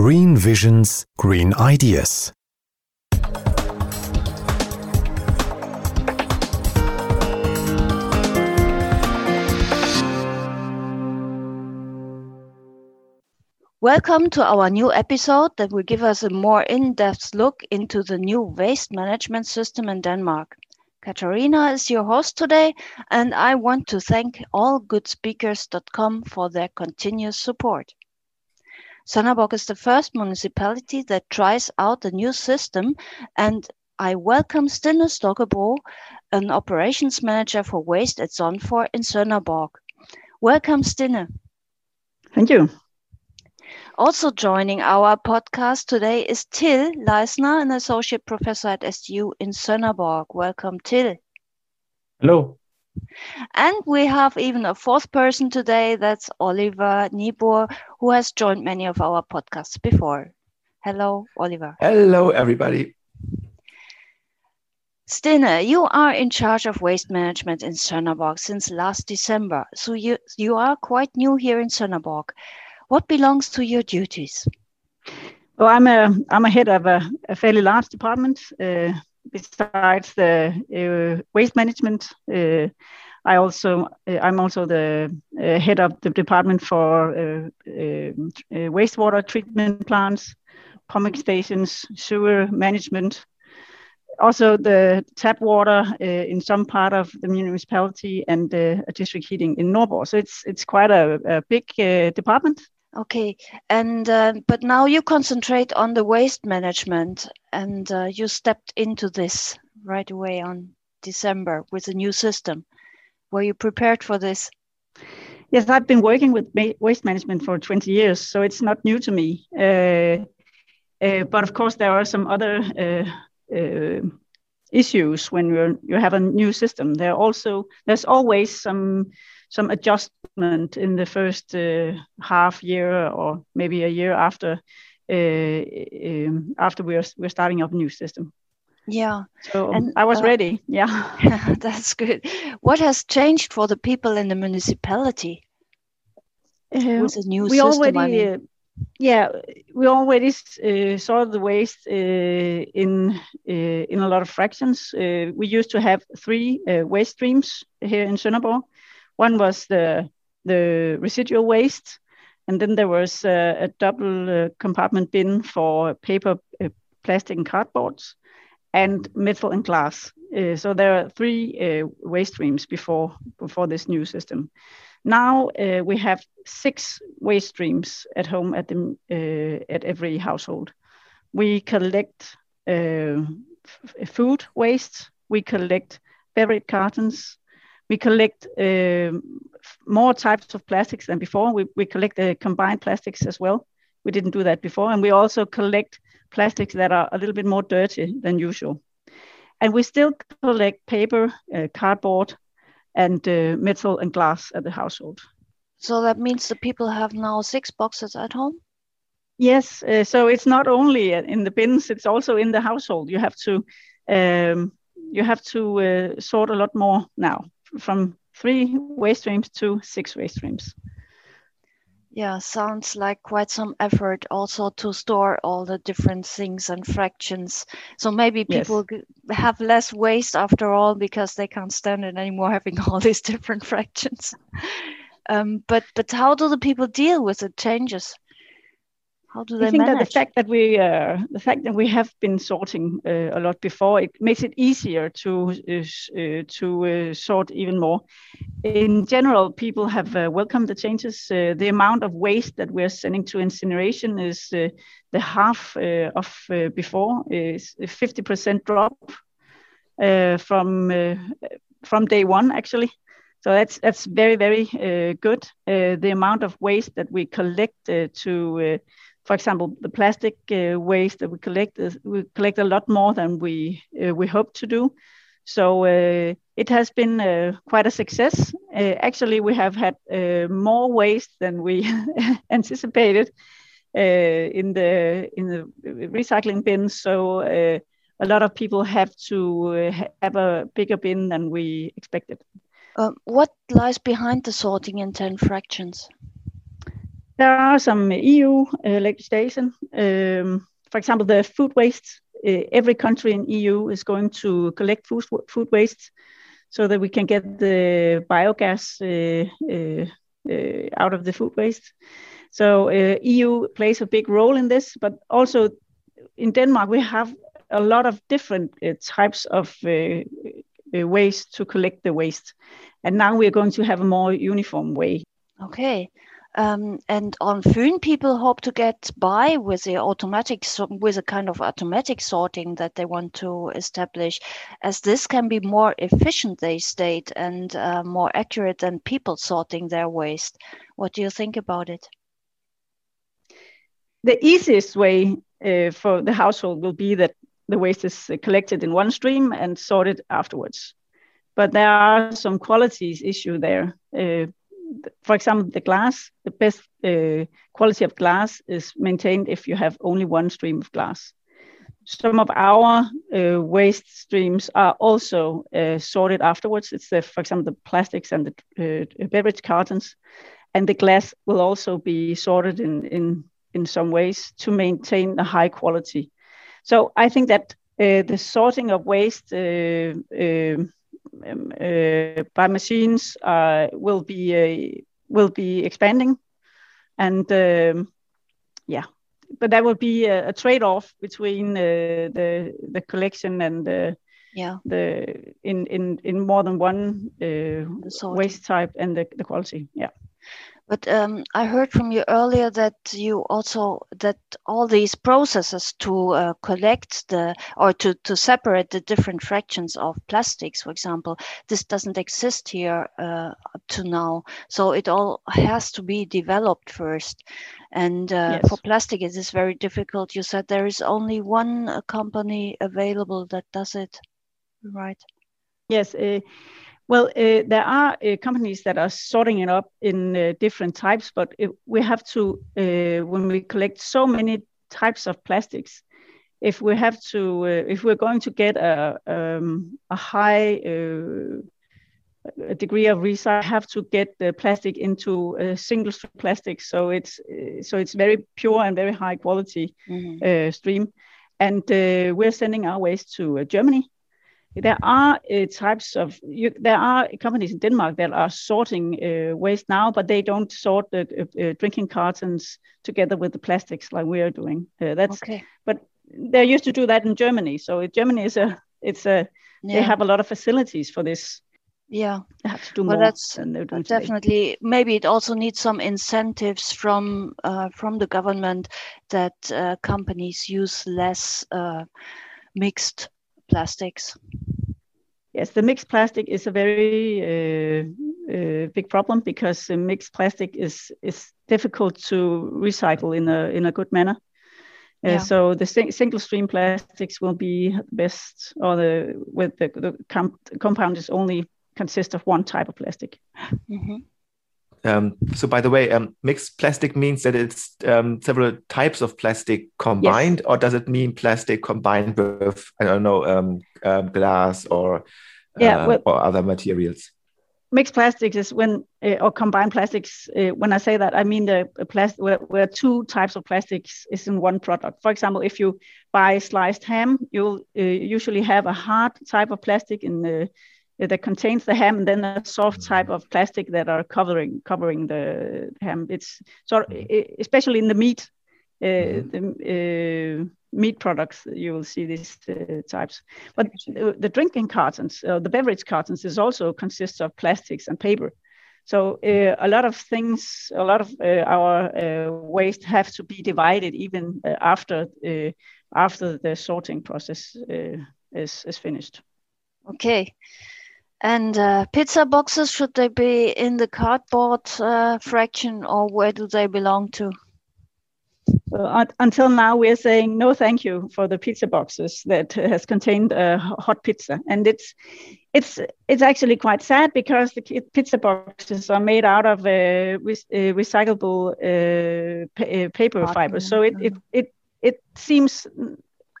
Green Visions, Green Ideas. Welcome to our new episode that will give us a more in depth look into the new waste management system in Denmark. Katarina is your host today, and I want to thank allgoodspeakers.com for their continuous support. Sønderborg is the first municipality that tries out the new system, and I welcome Stine Stokkebro, an operations manager for waste at Sonfor in Sønderborg. Welcome, Stine. Thank you. Also joining our podcast today is Till Leisner, an associate professor at SDU in Sønderborg. Welcome, Till. Hello. And we have even a fourth person today. That's Oliver Niebuhr, who has joined many of our podcasts before. Hello, Oliver. Hello, everybody. Stine, you are in charge of waste management in Sønderborg since last December. So you, you are quite new here in Sønderborg. What belongs to your duties? Well, I'm a I'm a head of a, a fairly large department. Uh, besides the uh, waste management, uh, I also uh, I'm also the head of the department for wastewater treatment plants, pumping stations, sewer management, also the tap water in some part of the municipality and district heating in Nordborg. So it's it's quite a, a big department. Okay, and uh, but now you concentrate on the waste management, and uh, you stepped into this right away on December with a new system. Were you prepared for this? Yes, I've been working with waste management for 20 years, so it's not new to me. Uh, uh but of course, there are some other uh, uh, issues when you you have a new system. There also there's always some some adjustment in the first uh, half year or maybe a year after uh, um, after we're we're starting up a new system. Yeah. So and, I was uh, ready. Yeah. that's good. What has changed for the people in the municipality uh, with the new we system? Already, I mean? Uh, yeah, we already uh, saw the waste uh, in uh, in a lot of fractions. Uh, we used to have three uh, waste streams here in Sønderborg. One was the the residual waste, and then there was a, a double uh, compartment bin for paper, uh, plastic, and cardboards, and metal and glass. Uh, so there are three uh, waste streams before before this new system. Now uh, we have six waste streams at home at the uh, at every household. We collect food waste. We collect beverage cartons we collect uh, more types of plastics than before. We, we collect the combined plastics as well. We didn't do that before. And we also collect plastics that are a little bit more dirty than usual. And we still collect paper, uh, cardboard, and uh, metal and glass at the household. So that means the people have now six boxes at home? Yes. Uh, so it's not only in the bins, it's also in the household. You have to. Um, you have to uh, sort a lot more now from three waste streams to six waste streams. Yeah, sounds like quite some effort also to store all the different things and fractions. So maybe people yes. have less waste after all because they can't stand it anymore having all these different fractions. Um, but but how do the people deal with the changes? How do they I think manage? that the fact that we uh, the fact that we have been sorting uh, a lot before it makes it easier to uh, to uh, sort even more. In general, people have uh, welcomed the changes. Uh, the amount of waste that we're sending to incineration is the half of before is a 50% drop from from day one actually. So that's that's very very good. the amount of waste that we collect to for example, the plastic uh, waste that we collect is, we collect a lot more than we uh, we hope to do. So uh, it has been uh, quite a success. Uh, actually, we have had uh, more waste than we anticipated in the in the recycling bins. So a lot of people have to have a bigger bin than we expected. Um, what lies behind the sorting in 10 fractions? There are some EU uh, legislation. Um, for example, the food waste. Uh, every country in EU is going to collect food, food waste so that we can get the biogas uh, uh, uh, out of the food waste. So EU plays a big role in this, but also in Denmark we have a lot of different types of ways to collect the waste, and now we're going to have a more uniform way. Okay. Um, and on Fyn, people hope to get by with the automatic, with a kind of automatic sorting that they want to establish, as this can be more efficient, they state, and uh, more accurate than people sorting their waste. What do you think about it? The easiest way uh, for the household will be that the waste is collected in one stream and sorted afterwards. But there are some qualities issue there. Uh, for example, the glass, the best uh, quality of glass is maintained if you have only one stream of glass. Some of our uh, waste streams are also uh, sorted afterwards. It's, the, for example, the plastics and the uh, beverage cartons. And the glass will also be sorted in, in, in some ways to maintain a high quality. So I think that uh, the sorting of waste um, uh, by machines uh, will be uh, will be expanding, and um, yeah, but that will be a, a trade-off between the the collection and the yeah. the in in in more than one waste type and the, the quality. Yeah but um, I heard from you earlier that you also that all these processes to uh, collect the or to to separate the different fractions of plastics, for example, this doesn't exist here uh, up to now. So it all has to be developed first. And uh, yes. for plastic, it is very difficult. You said there is only one uh, company available that does it, right? Yes. Well, uh, there are uh, companies that are sorting it up in uh, different types, but it, we have to, uh, when we collect so many types of plastics, if we have to, uh, if we're going to get a, um, a high uh, degree of recycle, have to get the plastic into a single stream plastic, so it's so it's very pure and very high quality mm-hmm. stream. And we're sending our waste to Germany there are uh, types of you, there are companies in Denmark that are sorting uh, waste now, but they don't sort the uh, uh drinking cartons together with the plastics like we are doing. Uh, that's okay. but they're used to do that in Germany. So Germany is a it's a yeah. they have a lot of facilities for this. Yeah, they have to do well, more. That's definitely today. maybe it also needs some incentives from uh, from the government that companies use less mixed plastics? Yes, the mixed plastic is a very uh, uh, big problem because the mixed plastic is is difficult to recycle in a in a good manner. Uh, yeah. So the single stream plastics will be best, or the with the the com compound is only consist of one type of plastic. Mm -hmm. Um, so, by the way, um, mixed plastic means that it's um, several types of plastic combined, yes. or does it mean plastic combined with I don't know um, um, glass or yeah, uh, well, or other materials? Mixed plastics is when uh, or combined plastics. Uh, when I say that, I mean the plastic where, where, two types of plastics is in one product. For example, if you buy sliced ham, you'll uh, usually have a hard type of plastic in the that contains the ham, and then a soft type mm-hmm. of plastic that are covering covering the ham. It's sort of, mm-hmm. especially in the meat, uh, mm-hmm. the uh, meat products, you will see these uh, types. But the, the drinking cartons, uh, the beverage cartons, is also consists of plastics and paper. So uh, a lot of things, a lot of uh, our waste have to be divided even after after the sorting process is is finished. Okay. And uh, pizza boxes, should they be in the cardboard uh, fraction or where do they belong to? Well, until now, we're saying no, thank you for the pizza boxes that has contained a hot pizza, and it's it's it's actually quite sad because the pizza boxes are made out of uh, re uh, recyclable uh, pa uh, paper fiber, so it, it it it seems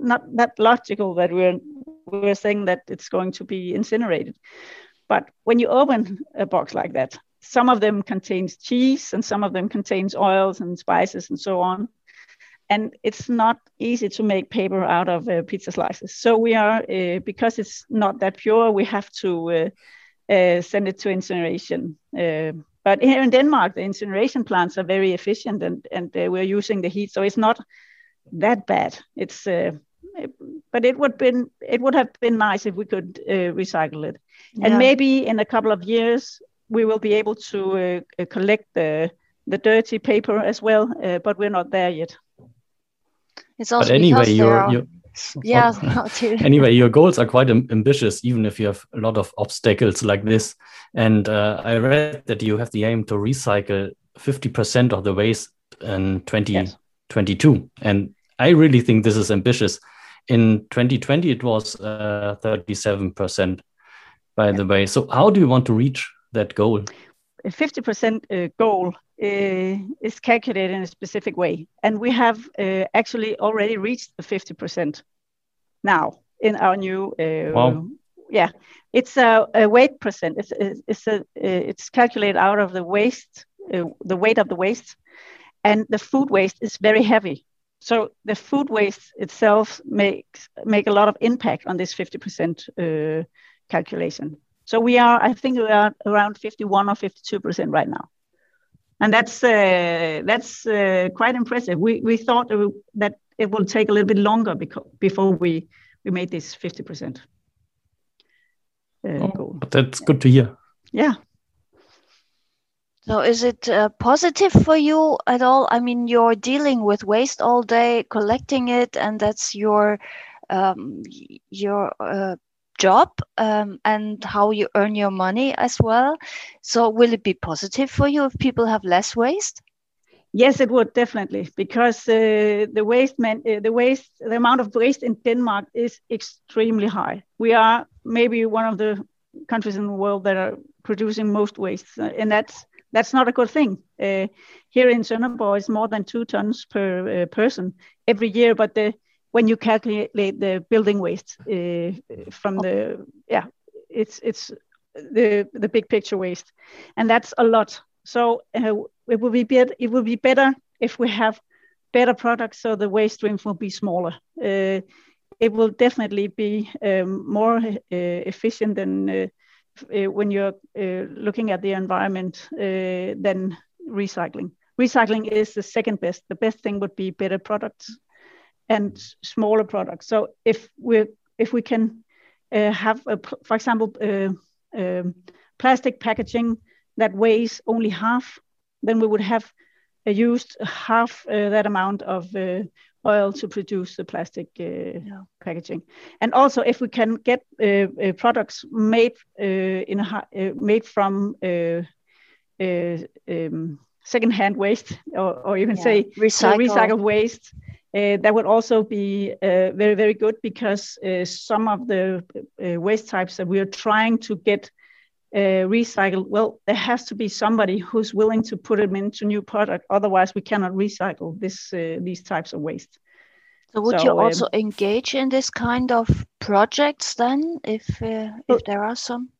not that logical that we're we're saying that it's going to be incinerated. But when you open a box like that, some of them contains cheese and some of them contains oils and spices and so on and it's not easy to make paper out of uh, pizza slices. So we are uh, because it's not that pure, we have to uh, uh send it to incineration. Uh, but here in Denmark, the incineration plants are very efficient, and and uh, we're using the heat, so it's not that bad. It's but it would been it would have been nice if we could uh, recycle it, yeah. and maybe in a couple of years we will be able to uh, uh, collect the the dirty paper as well, but we're not there yet. It's also but anyway, you're, you're yeah. anyway, your goals are quite ambitious, even if you have a lot of obstacles like this. And uh, I read that you have the aim to recycle 50% of the waste in 2022. Yes. And I really think this is ambitious. In 2020, it was uh, 37%, by yeah. the way. So, how do you want to reach that goal? A 50% uh, goal uh, is calculated in a specific way. And we have uh, actually already reached the 50% now in our new. Uh, wow. Yeah, it's a, a weight percent. It's, it's, a, it's calculated out of the waste, the weight of the waste. And the food waste is very heavy. So the food waste itself makes make a lot of impact on this 50% calculation. So we are, I think we are around 51 or 52% right now and that's uh, that's uh, quite impressive. We we thought that it will take a little bit longer because, before we we made this fifty percent uh, oh, goal. But that's good to hear. Yeah. So is it uh, positive for you at all? I mean, you're dealing with waste all day, collecting it, and that's your um, your uh, job um, and how you earn your money as well. So, will it be positive for you if people have less waste? Yes, it would definitely because uh, the waste, man, uh, the waste, the amount of waste in Denmark is extremely high. We are maybe one of the countries in the world that are producing most waste, uh, and that's that's not a good thing. Uh, here in Sønderborg, it's more than two tons per uh, person every year, but the when you calculate the building waste uh, from the yeah it's it's the the big picture waste. And that's a lot. So uh, it will be better it will be better if we have better products so the waste streams will be smaller. Uh, it will definitely be um, more uh, efficient than Eh, when you're eh, looking at the environment eh, than recycling recycling is the second best the best thing would be better products and smaller products. So if we if we can have, a, for example, um, plastic packaging that weighs only half, then we would have used half uh, that amount of oil to produce the plastic uh, yeah. packaging. And also, if we can get products made in a, made from um, secondhand waste, or, or even yeah. say Recycle. recycled waste, uh, that would also be uh, very, very good because uh, some of the uh, waste types that we are trying to get uh, recycled, well, there has to be somebody who's willing to put them into new product. Otherwise, we cannot recycle this uh, these types of waste. So, would so, you also um, engage in this kind of projects then, if if there are some?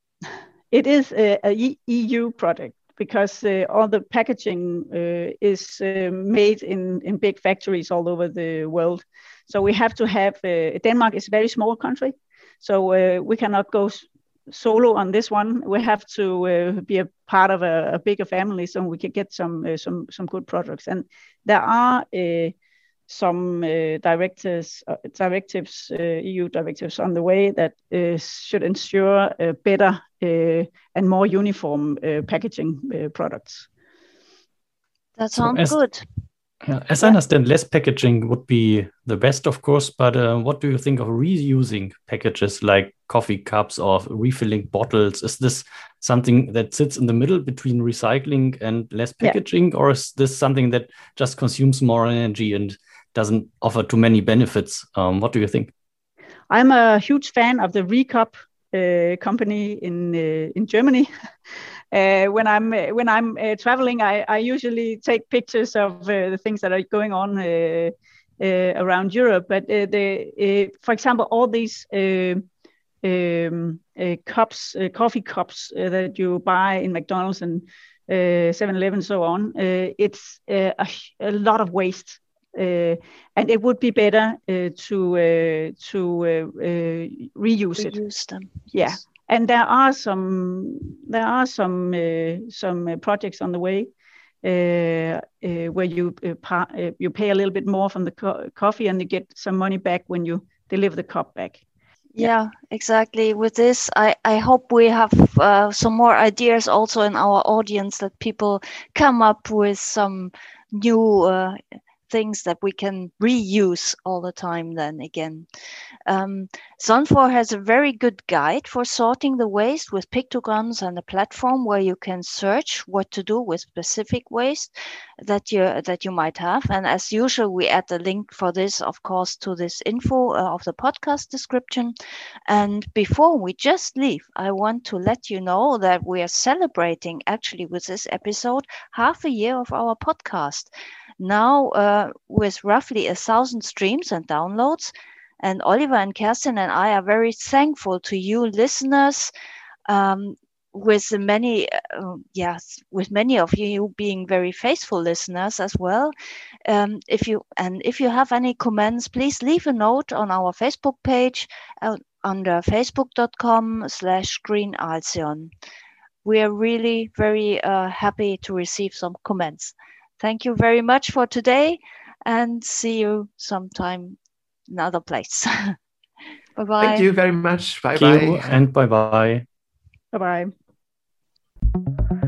It is a, a EU project because uh, all the packaging uh, is uh, made in, in big factories all over the world. So we have to have, uh, Denmark is a very small country, so uh, we cannot go solo on this one. We have to uh, be a part of a, a, bigger family so we can get some, some, some good products. And there are some uh, directives, uh, directives uh, EU directives on the way that should ensure better and more uniform packaging products. That sounds so as, good. Yeah, as. I understand, less packaging would be the best, of course. But uh, what do you think of reusing packages like coffee cups or refilling bottles? Is this something that sits in the middle between recycling and less packaging, yeah. or is this something that just consumes more energy and doesn't offer too many benefits. Um, what do you think? I'm a huge fan of the Recup uh, company in uh, in Germany. Uh, when I'm when I'm uh, traveling, I, I usually take pictures of uh, the things that are going on uh, around Europe. But the for example, all these um, cups, coffee cups that you buy in McDonald's and uh, 7-Eleven, so on, uh, it's uh, a, a, lot of waste. Uh, and it would be better uh, to uh, to reuse, reuse it. Reuse them. Yeah, and there are some there are some some projects on the way uh, uh, where you uh, you pay a little bit more from the co- coffee and you get some money back when you deliver the cup back. Yeah, exactly. With this, I, I hope we have uh, some more ideas also in our audience that people come up with some new uh, things that we can reuse all the time then again. Um, Sonfor has a very good guide for sorting the waste with pictograms and a platform where you can search what to do with specific waste that you that you might have. And as usual, we add the link for this, of course, to this info uh, of the podcast description. And before we just leave, I want to let you know that we are celebrating actually with this episode half a year of our podcast now uh, with roughly a thousand streams and downloads. And Oliver and Kerstin and I are very thankful to you listeners. Um, with many uh, yes with many of you being very faithful listeners as well um, if you and if you have any comments please leave a note on our facebook page uh, under facebook.com slash green we are really very uh, happy to receive some comments Thank you very much for today and see you sometime another place. bye bye. Thank you very much. Bye bye. and bye bye. Bye bye.